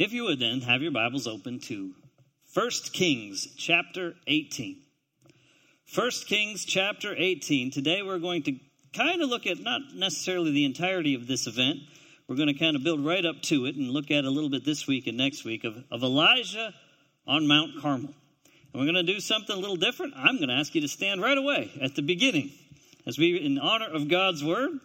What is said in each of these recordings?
If you would then have your Bibles open to 1 Kings chapter 18. 1 Kings chapter 18. Today we're going to kind of look at not necessarily the entirety of this event. We're going to kind of build right up to it and look at a little bit this week and next week of, of Elijah on Mount Carmel. And we're going to do something a little different. I'm going to ask you to stand right away at the beginning as we, in honor of God's word,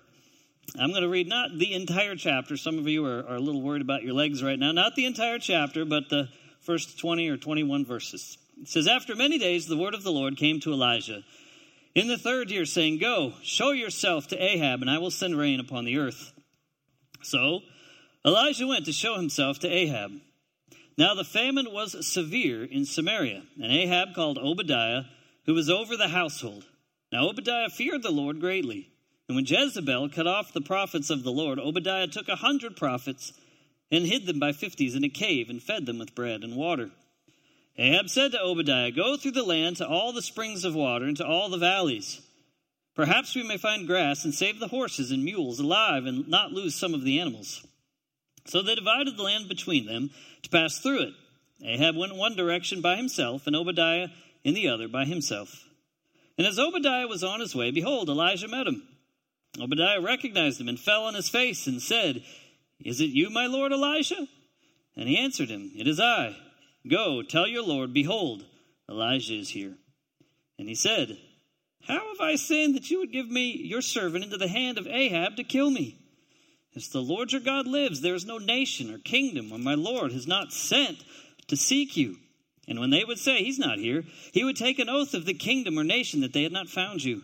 I'm going to read not the entire chapter. Some of you are, are, a little worried about your legs right now. Not the entire chapter, but the first 20 or 21 verses. It says, After many days, the word of the Lord came to Elijah in the third year, saying, Go, show yourself to Ahab, and I will send rain upon the earth. So Elijah went to show himself to Ahab. Now the famine was severe in Samaria, and Ahab called Obadiah, who was over the household. Now Obadiah feared the Lord greatly. And when Jezebel cut off the prophets of the Lord, Obadiah took a hundred prophets and hid them by fifties in a cave and fed them with bread and water. Ahab said to Obadiah, Go through the land to all the springs of water and to all the valleys. Perhaps we may find grass and save the horses and mules alive and not lose some of the animals. So they divided the land between them to pass through it. Ahab went one direction by himself, and Obadiah in the other by himself. And as Obadiah was on his way, behold, Elijah met him. Obadiah recognized him and fell on his face and said, Is it you, my lord Elijah? And he answered him, It is I. Go, tell your lord, behold, Elijah is here. And he said, How have I sinned that you would give me, your servant, into the hand of Ahab to kill me? As the Lord your God lives, there is no nation or kingdom where my Lord has not sent to seek you. And when they would say, He's not here, he would take an oath of the kingdom or nation that they had not found you.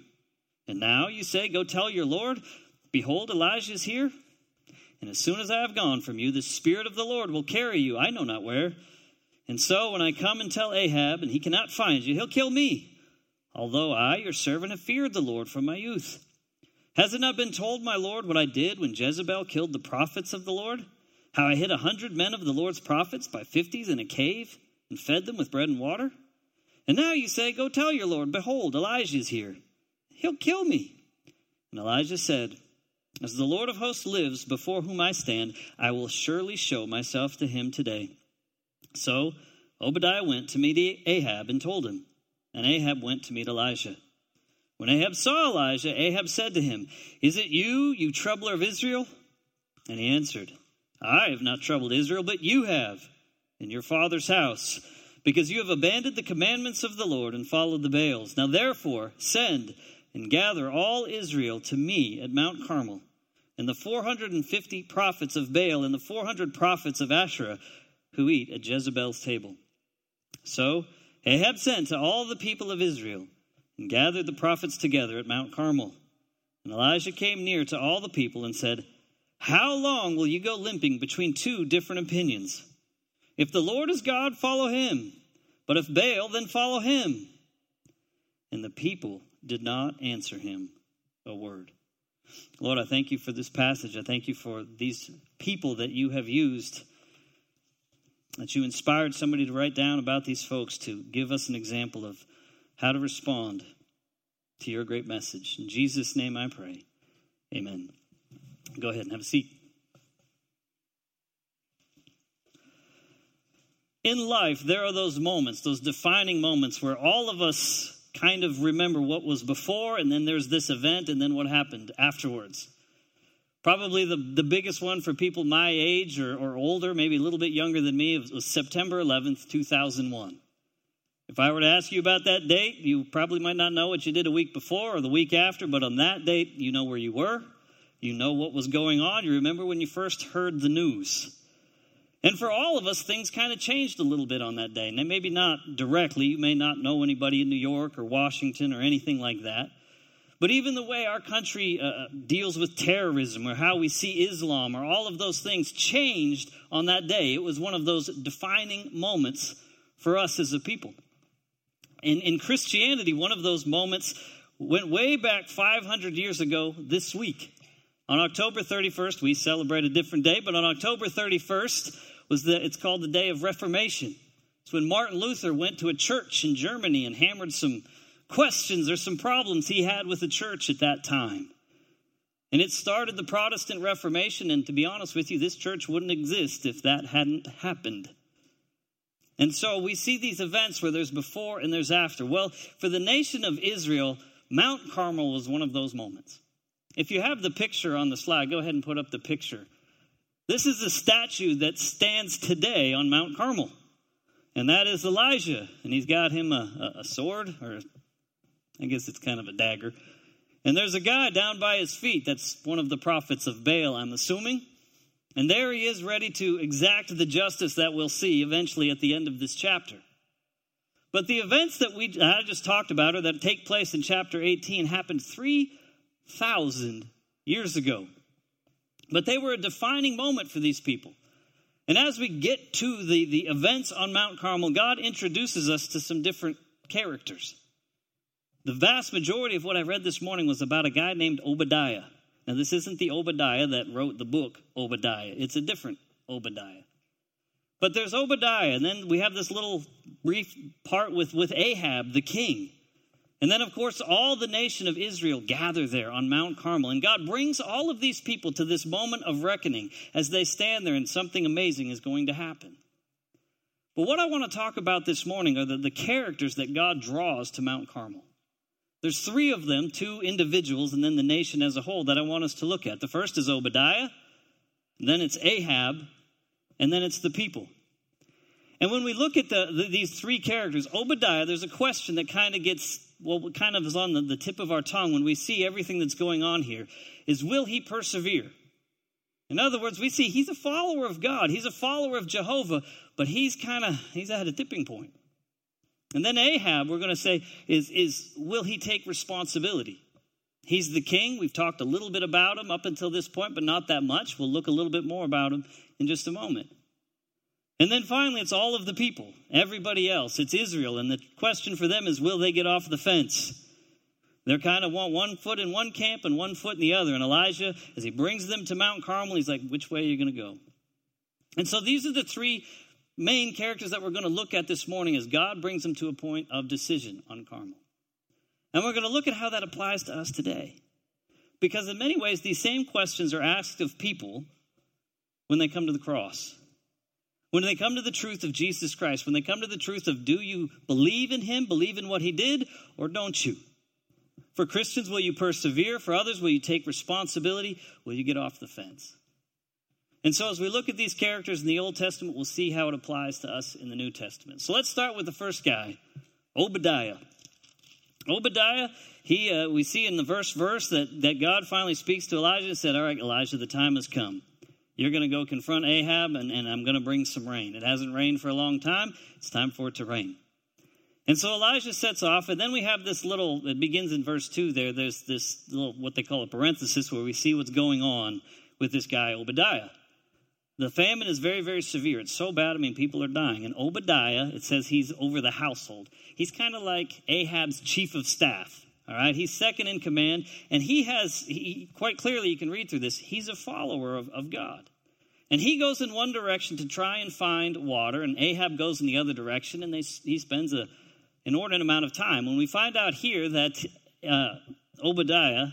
And now you say, Go tell your Lord, Behold, Elijah is here. And as soon as I have gone from you, the Spirit of the Lord will carry you, I know not where. And so when I come and tell Ahab, and he cannot find you, he'll kill me, although I, your servant, have feared the Lord from my youth. Has it not been told, my Lord, what I did when Jezebel killed the prophets of the Lord? How I hid a hundred men of the Lord's prophets by fifties in a cave and fed them with bread and water? And now you say, Go tell your Lord, behold, Elijah is here. He'll kill me. And Elijah said, As the Lord of hosts lives before whom I stand, I will surely show myself to him today. So Obadiah went to meet Ahab and told him, and Ahab went to meet Elijah. When Ahab saw Elijah, Ahab said to him, Is it you, you troubler of Israel? And he answered, I have not troubled Israel, but you have, in your father's house, because you have abandoned the commandments of the Lord and followed the Baals. Now therefore, send and gather all Israel to me at Mount Carmel, and the 450 prophets of Baal and the 400 prophets of Asherah who eat at Jezebel's table. So Ahab sent to all the people of Israel and gathered the prophets together at Mount Carmel. And Elijah came near to all the people and said, How long will you go limping between two different opinions? If the Lord is God, follow him. But if Baal, then follow him. And the people did not answer him a word. Lord, I thank you for this passage. I thank you for these people that you have used, that you inspired somebody to write down about these folks to give us an example of how to respond to your great message. In Jesus' name I pray. Amen. Go ahead and have a seat. In life, there are those moments, those defining moments where all of us kind of remember what was before, and then there's this event, and then what happened afterwards. Probably the, the biggest one for people my age or, or older, maybe a little bit younger than me, was September 11th, 2001. If I were to ask you about that date, you probably might not know what you did a week before or the week after, but on that date, you know where you were. You know what was going on. You remember when you first heard the news. And for all of us, things kind of changed a little bit on that day. And maybe not directly. You may not know anybody in New York or Washington or anything like that. But even the way our country uh, uh, deals with terrorism or how we see Islam or all of those things changed on that day. It was one of those defining moments for us as a people. In, in Christianity, one of those moments went way back 500 years ago this week. On October 31st, we celebrate a different day, but on October 31st, was that it's called the Day of Reformation. It's when Martin Luther went to a church in Germany and hammered some questions or some problems he had with the church at that time. And it started the Protestant Reformation. And to be honest with you, this church wouldn't exist if that hadn't happened. And so we see these events where there's before and there's after. Well, for the nation of Israel, Mount Carmel was one of those moments. If you have the picture on the slide, go ahead and put up the picture. This is a statue that stands today on Mount Carmel. And that is Elijah. And he's got him a, a sword, or I guess it's kind of a dagger. And there's a guy down by his feet that's one of the prophets of Baal, I'm assuming. And there he is ready to exact the justice that we'll see eventually at the end of this chapter. But the events that we I just talked about or that take place in chapter 18 happened 3,000 years ago. But they were a defining moment for these people. And as we get to the, the events on Mount Carmel, God introduces us to some different characters. The vast majority of what I read this morning was about a guy named Obadiah. Now, this isn't the Obadiah that wrote the book Obadiah, it's a different Obadiah. But there's Obadiah, and then we have this little brief part with, with Ahab, the king. And then, of course, all the nation of Israel gather there on Mount Carmel. And God brings all of these people to this moment of reckoning as they stand there, and something amazing is going to happen. But what I want to talk about this morning are the, the characters that God draws to Mount Carmel. There's three of them, two individuals, and then the nation as a whole that I want us to look at. The first is Obadiah, then it's Ahab, and then it's the people. And when we look at the, the, these three characters, Obadiah, there's a question that kind of gets, well, kind of is on the tip of our tongue when we see everything that's going on here, is will he persevere? In other words, we see he's a follower of God, he's a follower of Jehovah, but he's kind of, he's at a tipping point. And then Ahab, we're going to say, is, is will he take responsibility? He's the king. We've talked a little bit about him up until this point, but not that much. We'll look a little bit more about him in just a moment. And then finally, it's all of the people, everybody else. It's Israel. And the question for them is will they get off the fence? They're kind of want one foot in one camp and one foot in the other. And Elijah, as he brings them to Mount Carmel, he's like, which way are you going to go? And so these are the three main characters that we're going to look at this morning as God brings them to a point of decision on Carmel. And we're going to look at how that applies to us today. Because in many ways, these same questions are asked of people when they come to the cross. When they come to the truth of Jesus Christ, when they come to the truth of do you believe in him, believe in what he did, or don't you? For Christians, will you persevere? For others, will you take responsibility? Will you get off the fence? And so, as we look at these characters in the Old Testament, we'll see how it applies to us in the New Testament. So, let's start with the first guy, Obadiah. Obadiah, he, uh, we see in the verse verse that, that God finally speaks to Elijah and said, All right, Elijah, the time has come. You're going to go confront Ahab, and, and I'm going to bring some rain. It hasn't rained for a long time. It's time for it to rain. And so Elijah sets off, and then we have this little, it begins in verse 2 there. There's this little, what they call a parenthesis, where we see what's going on with this guy, Obadiah. The famine is very, very severe. It's so bad, I mean, people are dying. And Obadiah, it says he's over the household. He's kind of like Ahab's chief of staff. All right, he's second in command, and he has, he, quite clearly, you can read through this, he's a follower of, of God. And he goes in one direction to try and find water, and Ahab goes in the other direction, and they, he spends a inordinate amount of time. When we find out here that uh, Obadiah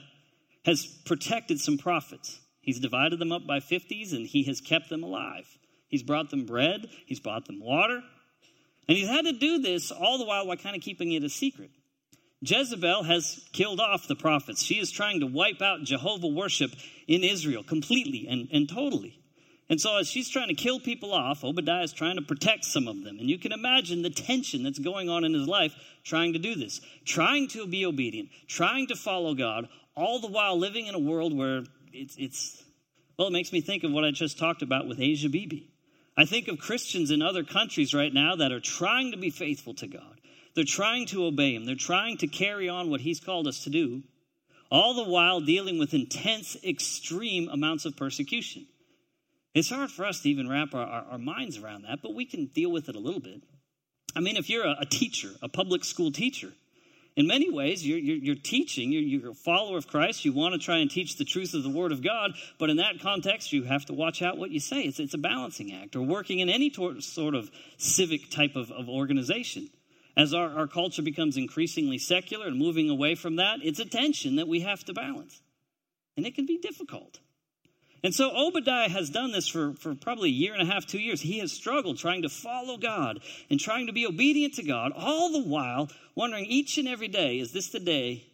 has protected some prophets, He's divided them up by 50s and he has kept them alive. He's brought them bread, he's brought them water. And he's had to do this all the while while kind of keeping it a secret. Jezebel has killed off the prophets. She is trying to wipe out Jehovah worship in Israel completely and, and totally. And so, as she's trying to kill people off, Obadiah is trying to protect some of them. And you can imagine the tension that's going on in his life trying to do this, trying to be obedient, trying to follow God, all the while living in a world where it's, it's, well, it makes me think of what I just talked about with Asia Bibi. I think of Christians in other countries right now that are trying to be faithful to God. They're trying to obey Him. They're trying to carry on what He's called us to do, all the while dealing with intense, extreme amounts of persecution. It's hard for us to even wrap our, our, our minds around that, but we can deal with it a little bit. I mean, if you're a, a teacher, a public school teacher, in many ways, you're, you're, you're teaching, you're, you're, a follower of Christ, you want to try and teach the truth of the Word of God, but in that context, you have to watch out what you say. It's, it's a balancing act, or working in any sort of civic type of, of organization. As our, our culture becomes increasingly secular and moving away from that, it's a tension that we have to balance. and it can be difficult. And so Obadiah has done this for, for probably a year and a half, two years. He has struggled trying to follow God and trying to be obedient to God, all the while wondering each and every day, is this the day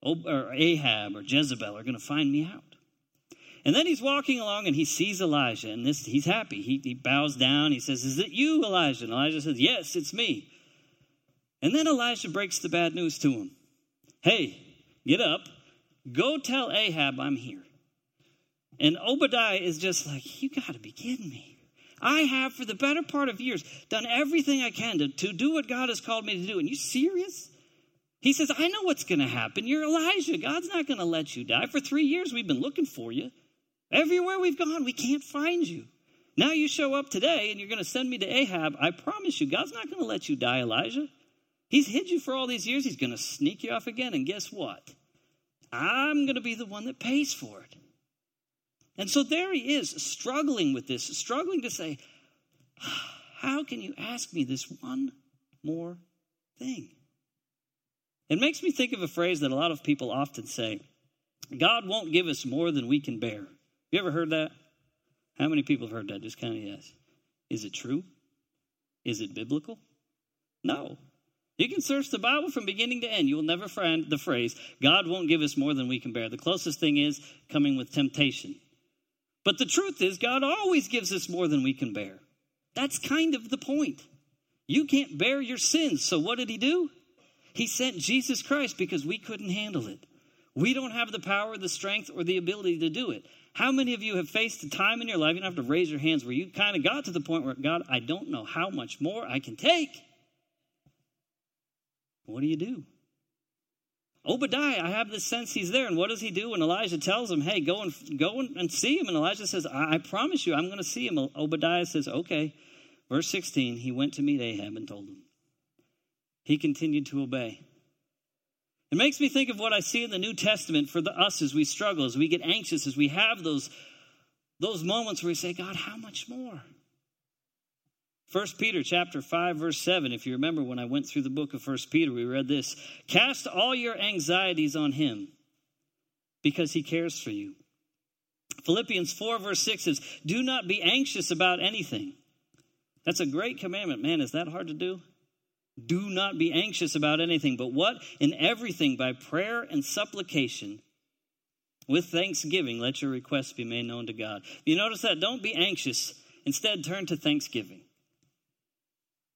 or Ahab or Jezebel are going to find me out? And then he's walking along and he sees Elijah, and this he's happy. He, he bows down. He says, Is it you, Elijah? And Elijah says, Yes, it's me. And then Elijah breaks the bad news to him. Hey, get up. Go tell Ahab I'm here. And Obadiah is just like, You got to be kidding me. I have, for the better part of years, done everything I can to, to do what God has called me to do. And you serious? He says, I know what's going to happen. You're Elijah. God's not going to let you die. For three years, we've been looking for you. Everywhere we've gone, we can't find you. Now you show up today and you're going to send me to Ahab. I promise you, God's not going to let you die, Elijah. He's hid you for all these years. He's going to sneak you off again. And guess what? I'm going to be the one that pays for it. And so there he is, struggling with this, struggling to say, How can you ask me this one more thing? It makes me think of a phrase that a lot of people often say God won't give us more than we can bear. You ever heard that? How many people have heard that? Just kind of yes. Is it true? Is it biblical? No. You can search the Bible from beginning to end. You will never find the phrase, God won't give us more than we can bear. The closest thing is coming with temptation. But the truth is, God always gives us more than we can bear. That's kind of the point. You can't bear your sins. So what did he do? He sent Jesus Christ because we couldn't handle it. We don't have the power, the strength, or the ability to do it. How many of you have faced a time in your life, you don't have to raise your hands, where you kind of got to the point where, God, I don't know how much more I can take? What do you do? Obadiah, I have this sense he's there. And what does he do when Elijah tells him, hey, go and go and see him? And Elijah says, I, I promise you, I'm going to see him. Obadiah says, okay. Verse 16, he went to meet Ahab and told him. He continued to obey. It makes me think of what I see in the New Testament for the, us as we struggle, as we get anxious, as we have those, those moments where we say, God, how much more? 1 Peter chapter 5 verse 7 if you remember when I went through the book of 1 Peter we read this cast all your anxieties on him because he cares for you. Philippians 4 verse 6 says do not be anxious about anything. That's a great commandment. Man, is that hard to do? Do not be anxious about anything, but what? In everything, by prayer and supplication, with thanksgiving, let your requests be made known to God. You notice that? Don't be anxious. Instead, turn to thanksgiving.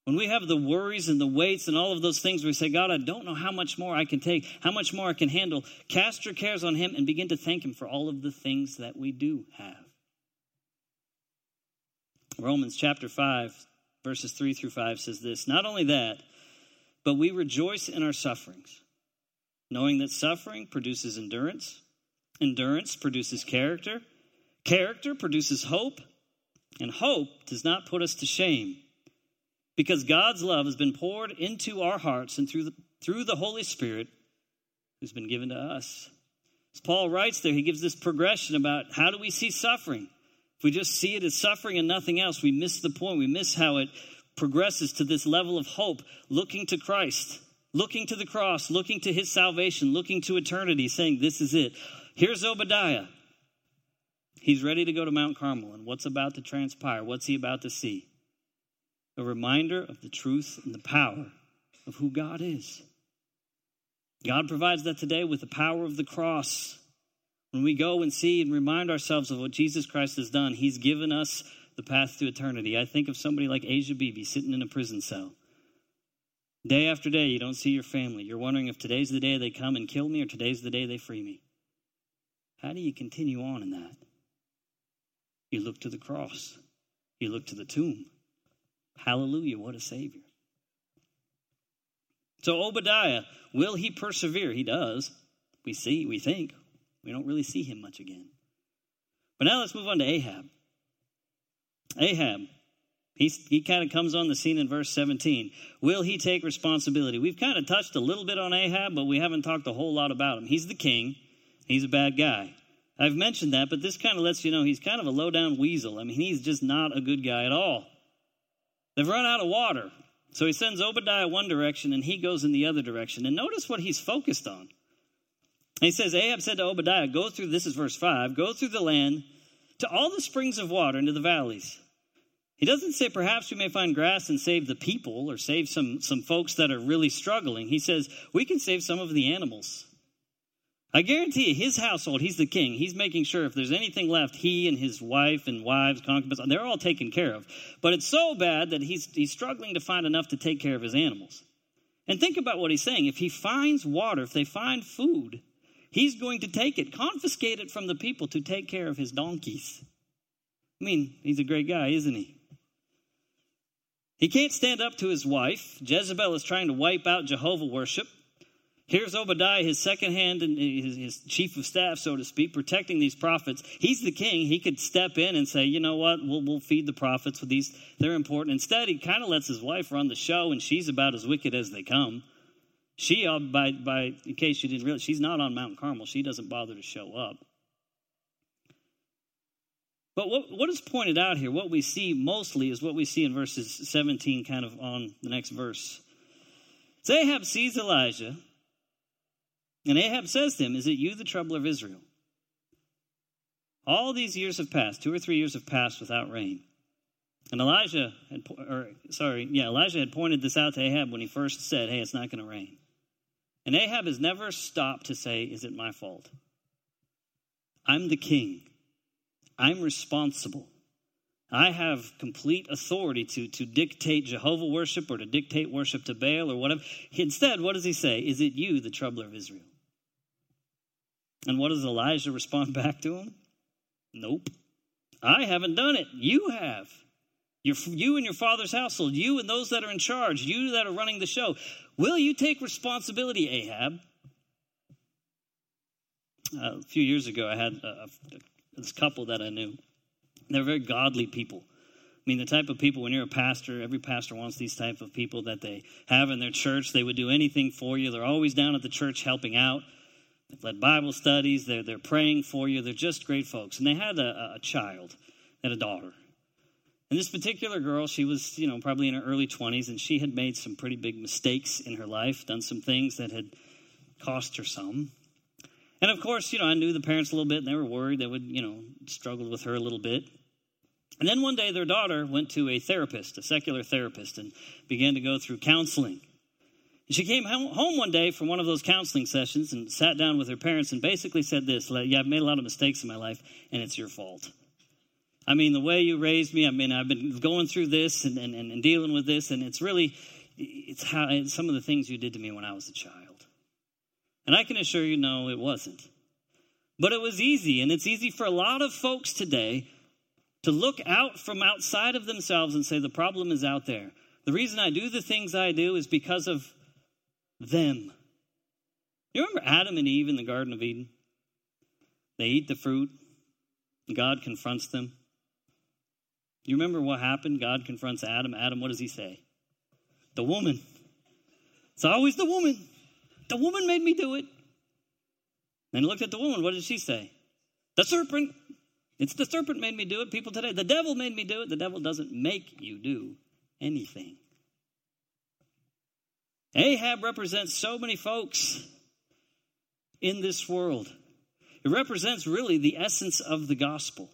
When we have the worries and the weights and all of those things, we say, God, I don't know how much more I can take, how much more I can handle. Cast your cares on Him and begin to thank Him for all of the things that we do have. Romans chapter 5, verses 3 through 5 says this Not only that, but we rejoice in our sufferings, knowing that suffering produces endurance, endurance produces character, character produces hope, and hope does not put us to shame. Because God's love has been poured into our hearts and through the, through the Holy Spirit who's been given to us. As Paul writes there, he gives this progression about how do we see suffering? If we just see it as suffering and nothing else, we miss the point. We miss how it progresses to this level of hope, looking to Christ, looking to the cross, looking to his salvation, looking to eternity, saying, This is it. Here's Obadiah. He's ready to go to Mount Carmel. And what's about to transpire? What's he about to see? A reminder of the truth and the power of who God is. God provides that today with the power of the cross. When we go and see and remind ourselves of what Jesus Christ has done, He's given us the path to eternity. I think of somebody like Asia Bibi sitting in a prison cell. Day after day, you don't see your family. You're wondering if today's the day they come and kill me or today's the day they free me. How do you continue on in that? You look to the cross, you look to the tomb. Hallelujah, what a Savior. So, Obadiah, will he persevere? He does. We see, we think. We don't really see him much again. But now let's move on to Ahab. Ahab, he, he kind of comes on the scene in verse 17. Will he take responsibility? We've kind of touched a little bit on Ahab, but we haven't talked a whole lot about him. He's the king, he's a bad guy. I've mentioned that, but this kind of lets you know he's kind of a low down weasel. I mean, he's just not a good guy at all. They've run out of water. So he sends Obadiah one direction and he goes in the other direction. And notice what he's focused on. he says, Ahab said to Obadiah, Go through, this is verse 5, go through the land to all the springs of water into the valleys. He doesn't say perhaps we may find grass and save the people or save some, some folks that are really struggling. He says we can save some of the animals. I guarantee you, his household, he's the king. He's making sure if there's anything left, he and his wife and wives, concubines, they're all taken care of. But it's so bad that he's, he's struggling to find enough to take care of his animals. And think about what he's saying. If he finds water, if they find food, he's going to take it, confiscate it from the people to take care of his donkeys. I mean, he's a great guy, isn't he? He can't stand up to his wife. Jezebel is trying to wipe out Jehovah worship. Here's Obadiah, his second hand and his, his, chief of staff, so to speak, protecting these prophets. He's the king. He could step in and say, you know what, we'll, we'll feed the prophets with these. They're important. Instead, he kind of lets his wife run the show, and she's about as wicked as they come. She, uh, by, by, in case you didn't realize, she's not on Mount Carmel. She doesn't bother to show up. But what, what is pointed out here, what we see mostly is what we see in verses 17, kind of on the next verse. Ahab sees Elijah and Ahab says to him, Is it you, the troubler of Israel? All these years have passed, two or three years have passed without rain. And Elijah had, or sorry, yeah, Elijah had pointed this out to Ahab when he first said, Hey, it's not going to rain. And Ahab has never stopped to say, Is it my fault? I'm the king. I'm responsible. I have complete authority to, to dictate Jehovah worship or to dictate worship to Baal or whatever. Instead, what does he say? Is it you, the troubler of Israel? And what does Elijah respond back to him? Nope. I haven't done it. You have. You and your father's household, you and those that are in charge, you that are running the show. Will you take responsibility, Ahab? Uh, a few years ago, I had a, this couple that I knew. They're very godly people. I mean, the type of people, when you're a pastor, every pastor wants these type of people that they have in their church. They would do anything for you. They're always down at the church helping out. They've led Bible studies. They're, they're praying for you. They're just great folks. And they had a, a child, had a daughter. And this particular girl, she was, you know, probably in her early 20s, and she had made some pretty big mistakes in her life, done some things that had cost her some. And of course, you know, I knew the parents a little bit, and they were worried they would, you know, struggle with her a little bit. And then one day, their daughter went to a therapist, a secular therapist, and began to go through counseling. She came home one day from one of those counseling sessions and sat down with her parents and basically said this Yeah, I've made a lot of mistakes in my life, and it's your fault. I mean, the way you raised me, I mean, I've been going through this and, and, and dealing with this, and it's really, it's how it's some of the things you did to me when I was a child. And I can assure you, no, it wasn't. But it was easy, and it's easy for a lot of folks today to look out from outside of themselves and say, the problem is out there. The reason I do the things I do is because of them. You remember Adam and Eve in the Garden of Eden? They eat the fruit, God confronts them. You remember what happened? God confronts Adam. Adam, what does he say? The woman. It's always the woman. The woman made me do it. Then he looked at the woman. What did she say? The serpent. It's the serpent made me do it. People today, the devil made me do it. The devil doesn't make you do anything. Ahab represents so many folks in this world. It represents really the essence of the gospel.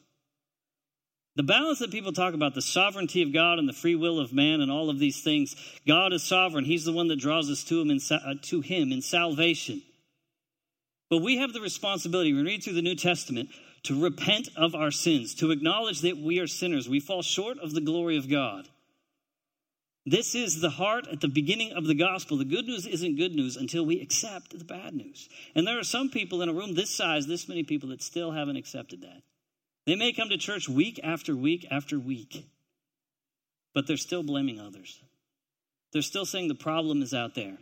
The balance that people talk about, the sovereignty of God and the free will of man and all of these things, God is sovereign. He's the one that draws us to him in, uh, to him in salvation. But we have the responsibility, we read through the New Testament, to repent of our sins, to acknowledge that we are sinners. We fall short of the glory of God. This is the heart at the beginning of the gospel. The good news isn't good news until we accept the bad news. And there are some people in a room this size, this many people, that still haven't accepted that. They may come to church week after week after week, but they're still blaming others. They're still saying the problem is out there.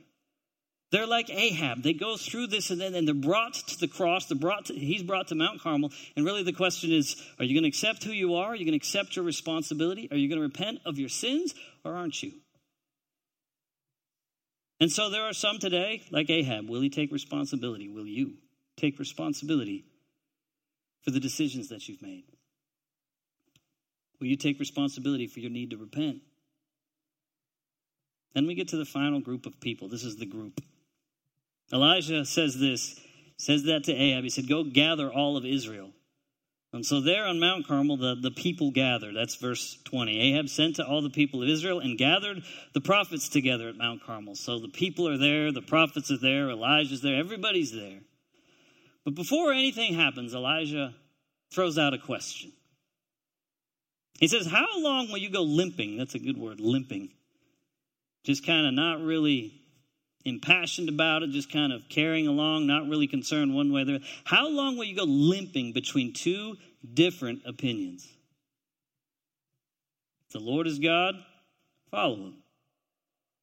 They're like Ahab. They go through this and then and they're brought to the cross. They're brought to, he's brought to Mount Carmel. And really the question is, are you going to accept who you are? Are you going to accept your responsibility? Are you going to repent of your sins or aren't you? And so there are some today, like Ahab. Will he take responsibility? Will you take responsibility for the decisions that you've made? Will you take responsibility for your need to repent? Then we get to the final group of people. This is the group. Elijah says this Says that to Ahab. He said, Go gather all of Israel. And so there on Mount Carmel, the, the people gathered. That's verse 20. Ahab sent to all the people of Israel and gathered the prophets together at Mount Carmel. So the people are there, the prophets are there, Elijah's there, everybody's there. But before anything happens, Elijah throws out a question. He says, How long will you go limping? That's a good word, limping. Just kind of not really impassioned about it, just kind of carrying along, not really concerned one way or the other. How long will you go limping between two different opinions? If the Lord is God, follow him.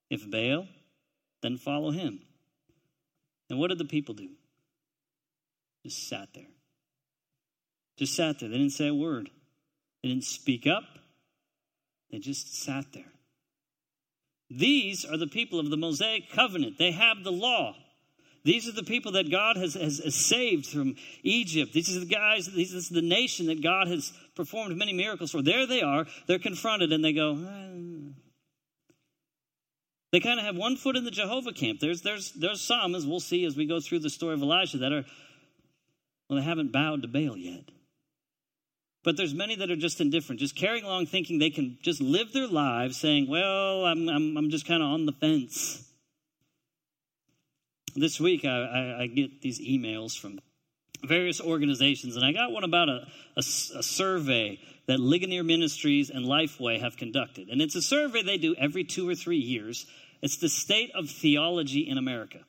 If Baal, then follow him. And what did the people do? Just sat there. Just sat there. They didn't say a word. They didn't speak up. They just sat there. These are the people of the Mosaic covenant. They have the law. These are the people that God has, has, has saved from Egypt. These are the guys, this is the nation that God has performed many miracles for. There they are. They're confronted and they go. They kind of have one foot in the Jehovah camp. There's, there's, there's some, as we'll see as we go through the story of Elijah, that are, well, they haven't bowed to Baal yet. But there's many that are just indifferent, just carrying along thinking they can just live their lives saying, well, I'm, I'm, I'm just kind of on the fence. This week, I, I, I, get these emails from various organizations, and I got one about a, a, a survey that Ligonier Ministries and Lifeway have conducted. And it's a survey they do every two or three years. It's the state of theology in America.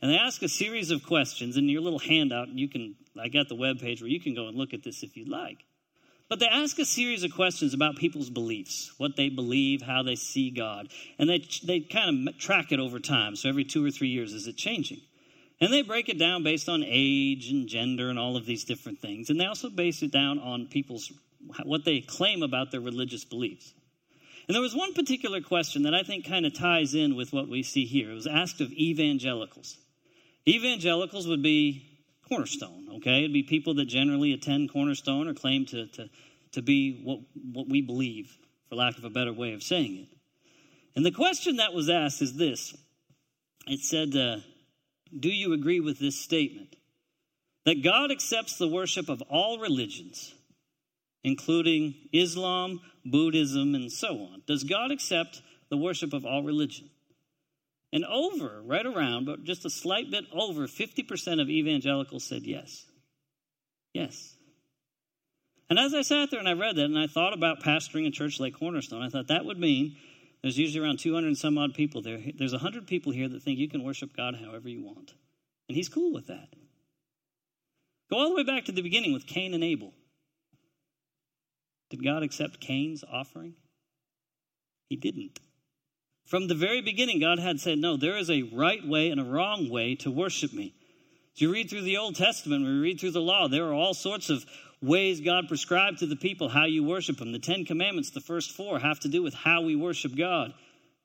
And they ask a series of questions. In your little handout, you can, I got the web page where you can go and look at this if you'd like. But they ask a series of questions about people's beliefs, what they believe, how they see God. And they, they kind of track it over time. So every two or three years, is it changing? And they break it down based on age and gender and all of these different things. And they also base it down on people's, what they claim about their religious beliefs. And there was one particular question that I think kind of ties in with what we see here. It was asked of evangelicals. Evangelicals would be Cornerstone, okay? It'd be people that generally attend Cornerstone or claim to, to, to be what, what we believe, for lack of a better way of saying it. And the question that was asked is this it said, uh, Do you agree with this statement? That God accepts the worship of all religions, including Islam, Buddhism, and so on. Does God accept the worship of all religion? And over, right around, but just a slight bit over, 50% of evangelicals said yes. Yes. And as I sat there and I read that and I thought about pastoring a church like Cornerstone, I thought that would mean there's usually around 200 and some odd people there. There's 100 people here that think you can worship God however you want. And he's cool with that. Go all the way back to the beginning with Cain and Abel. Did God accept Cain's offering? He didn't. From the very beginning, God had said, No, there is a right way and a wrong way to worship me. As you read through the Old Testament, we read through the law, there are all sorts of ways God prescribed to the people how you worship Him. The Ten Commandments, the first four, have to do with how we worship God.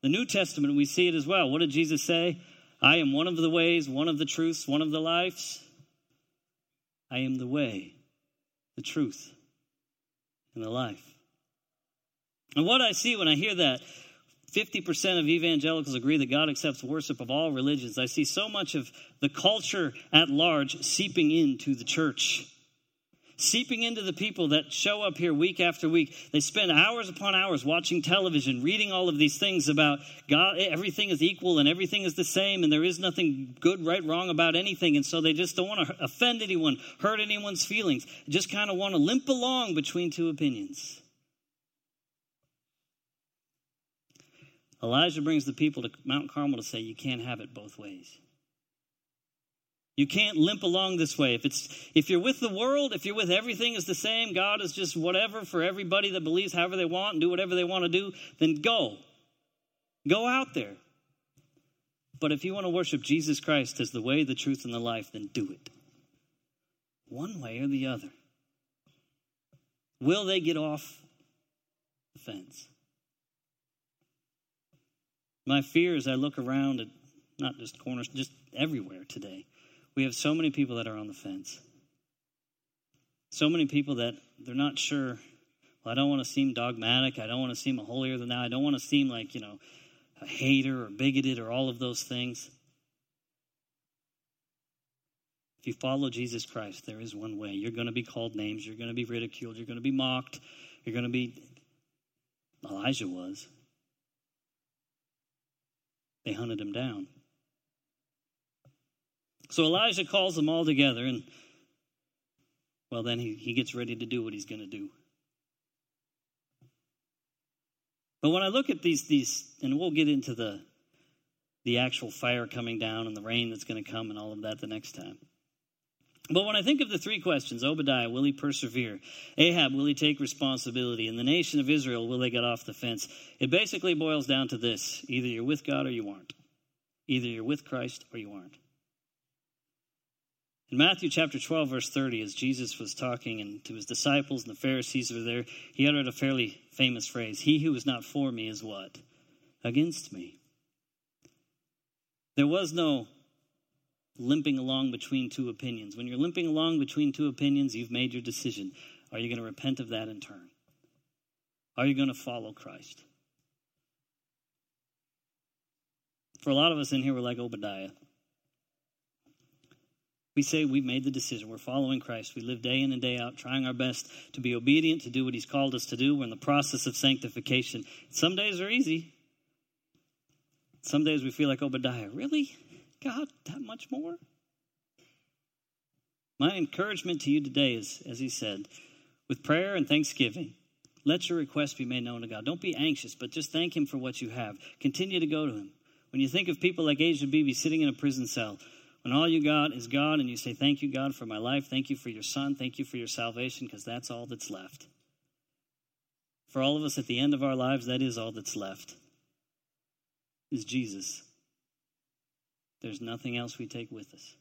The New Testament, we see it as well. What did Jesus say? I am one of the ways, one of the truths, one of the lives. I am the way, the truth, and the life. And what I see when I hear that 50% of evangelicals agree that God accepts worship of all religions. I see so much of the culture at large seeping into the church, seeping into the people that show up here week after week. They spend hours upon hours watching television, reading all of these things about God. Everything is equal and everything is the same, and there is nothing good, right, wrong about anything. And so they just don't want to offend anyone, hurt anyone's feelings, just kind of want to limp along between two opinions. Elijah brings the people to Mount Carmel to say, You can't have it both ways. You can't limp along this way. If it's if you're with the world, if you're with everything is the same, God is just whatever for everybody that believes however they want and do whatever they want to do, then go. Go out there. But if you want to worship Jesus Christ as the way, the truth, and the life, then do it. One way or the other. Will they get off the fence? My fear is I look around at not just corners, just everywhere today, we have so many people that are on the fence. So many people that they're not sure. Well, I don't want to seem dogmatic. I don't want to seem a holier than thou. I don't want to seem like, you know, a hater or bigoted or all of those things. If you follow Jesus Christ, there is one way. You're going to be called names. You're going to be ridiculed. You're going to be mocked. You're going to be. Elijah was. They hunted him down. So Elijah calls them all together, and well, then he, he gets ready to do what he's going to do. But when I look at these, these, and we'll get into the the actual fire coming down and the rain that's going to come and all of that the next time. But when I think of the three questions Obadiah, will he persevere? Ahab, will he take responsibility? And the nation of Israel, will they get off the fence? It basically boils down to this either you're with God or you aren't. Either you're with Christ or you aren't. In Matthew chapter 12, verse 30, as Jesus was talking and to his disciples and the Pharisees were there, he uttered a fairly famous phrase He who is not for me is what? Against me. There was no limping along between two opinions. When you're limping along between two opinions, you've made your decision. Are you going to repent of that in turn? Are you going to follow Christ? For a lot of us in here, we're like Obadiah. We say we've made the decision. We're following Christ. We live day in and day out, trying our best to be obedient, to do what He's called us to do. We're in the process of sanctification. Some days are easy. Some days we feel like Obadiah. Really? God, that much more? My encouragement to you today is, as he said, with prayer and thanksgiving, let your request be made known to God. Don't be anxious, but just thank Him for what you have. Continue to go to Him. When you think of people like Asia Bibi sitting in a prison cell, when all you got is God, and you say, Thank you, God, for my life. Thank you for your son. Thank you for your salvation, because that's all that's left. For all of us at the end of our lives, that is all that's left, is Jesus. There's nothing else we take with us.